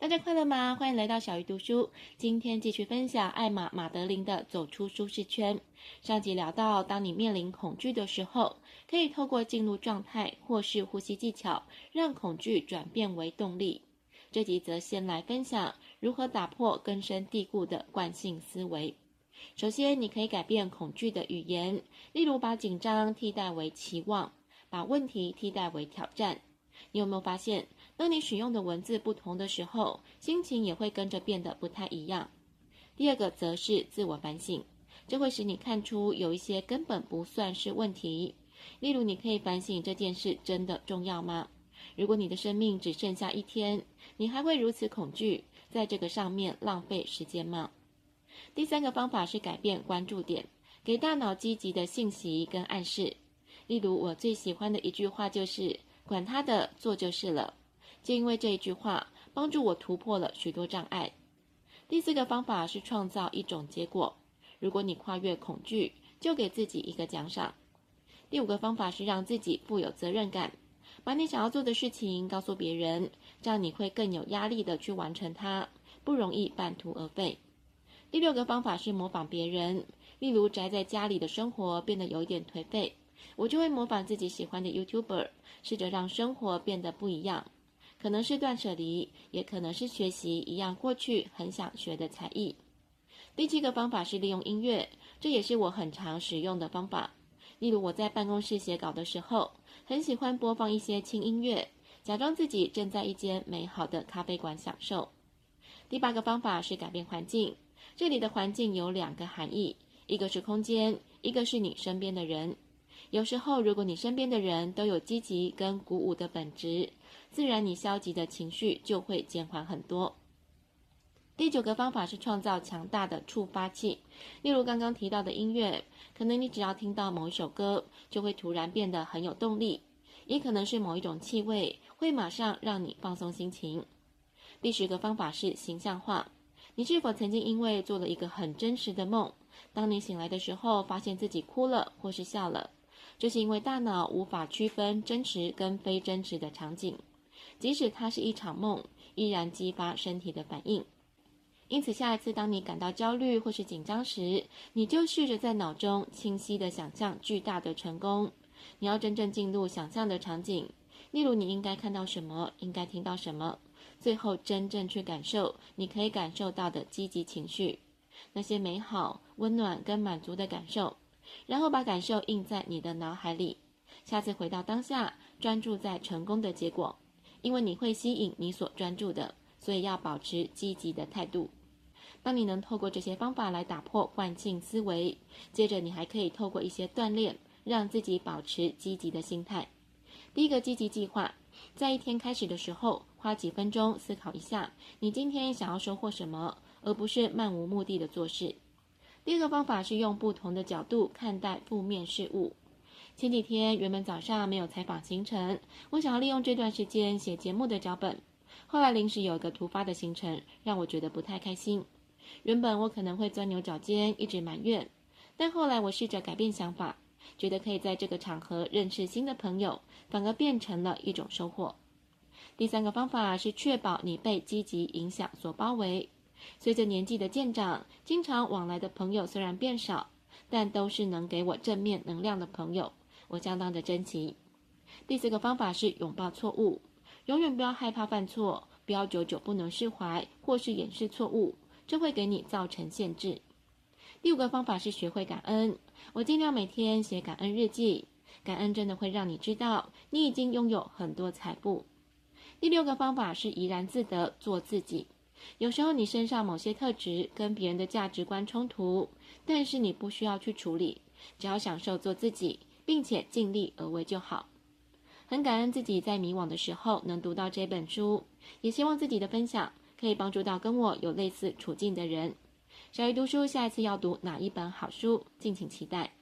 大家快乐吗？欢迎来到小鱼读书。今天继续分享艾玛·马德琳的《走出舒适圈》。上集聊到，当你面临恐惧的时候，可以透过进入状态或是呼吸技巧，让恐惧转变为动力。这集则先来分享如何打破根深蒂固的惯性思维。首先，你可以改变恐惧的语言，例如把紧张替代为期望，把问题替代为挑战。你有没有发现，当你使用的文字不同的时候，心情也会跟着变得不太一样？第二个则是自我反省，这会使你看出有一些根本不算是问题。例如，你可以反省这件事真的重要吗？如果你的生命只剩下一天，你还会如此恐惧，在这个上面浪费时间吗？第三个方法是改变关注点，给大脑积极的信息跟暗示。例如，我最喜欢的一句话就是。管他的，做就是了。就因为这一句话，帮助我突破了许多障碍。第四个方法是创造一种结果。如果你跨越恐惧，就给自己一个奖赏。第五个方法是让自己富有责任感，把你想要做的事情告诉别人，这样你会更有压力的去完成它，不容易半途而废。第六个方法是模仿别人，例如宅在家里的生活变得有一点颓废。我就会模仿自己喜欢的 YouTuber，试着让生活变得不一样。可能是断舍离，也可能是学习一样过去很想学的才艺。第七个方法是利用音乐，这也是我很常使用的方法。例如我在办公室写稿的时候，很喜欢播放一些轻音乐，假装自己正在一间美好的咖啡馆享受。第八个方法是改变环境，这里的环境有两个含义，一个是空间，一个是你身边的人。有时候，如果你身边的人都有积极跟鼓舞的本质，自然你消极的情绪就会减缓很多。第九个方法是创造强大的触发器，例如刚刚提到的音乐，可能你只要听到某一首歌，就会突然变得很有动力；也可能是某一种气味，会马上让你放松心情。第十个方法是形象化，你是否曾经因为做了一个很真实的梦，当你醒来的时候，发现自己哭了或是笑了？这是因为大脑无法区分真实跟非真实的场景，即使它是一场梦，依然激发身体的反应。因此，下一次当你感到焦虑或是紧张时，你就试着在脑中清晰地想象巨大的成功。你要真正进入想象的场景，例如你应该看到什么，应该听到什么，最后真正去感受你可以感受到的积极情绪，那些美好、温暖跟满足的感受。然后把感受印在你的脑海里，下次回到当下，专注在成功的结果，因为你会吸引你所专注的，所以要保持积极的态度。当你能透过这些方法来打破惯性思维，接着你还可以透过一些锻炼，让自己保持积极的心态。第一个积极计划，在一天开始的时候，花几分钟思考一下，你今天想要收获什么，而不是漫无目的的做事。第二个方法是用不同的角度看待负面事物。前几天原本早上没有采访行程，我想要利用这段时间写节目的脚本。后来临时有一个突发的行程，让我觉得不太开心。原本我可能会钻牛角尖，一直埋怨，但后来我试着改变想法，觉得可以在这个场合认识新的朋友，反而变成了一种收获。第三个方法是确保你被积极影响所包围。随着年纪的渐长，经常往来的朋友虽然变少，但都是能给我正面能量的朋友，我相当的珍惜。第四个方法是拥抱错误，永远不要害怕犯错，不要久久不能释怀或是掩饰错误，这会给你造成限制。第五个方法是学会感恩，我尽量每天写感恩日记，感恩真的会让你知道你已经拥有很多财富。第六个方法是怡然自得，做自己。有时候你身上某些特质跟别人的价值观冲突，但是你不需要去处理，只要享受做自己，并且尽力而为就好。很感恩自己在迷惘的时候能读到这本书，也希望自己的分享可以帮助到跟我有类似处境的人。小鱼读书下一次要读哪一本好书，敬请期待。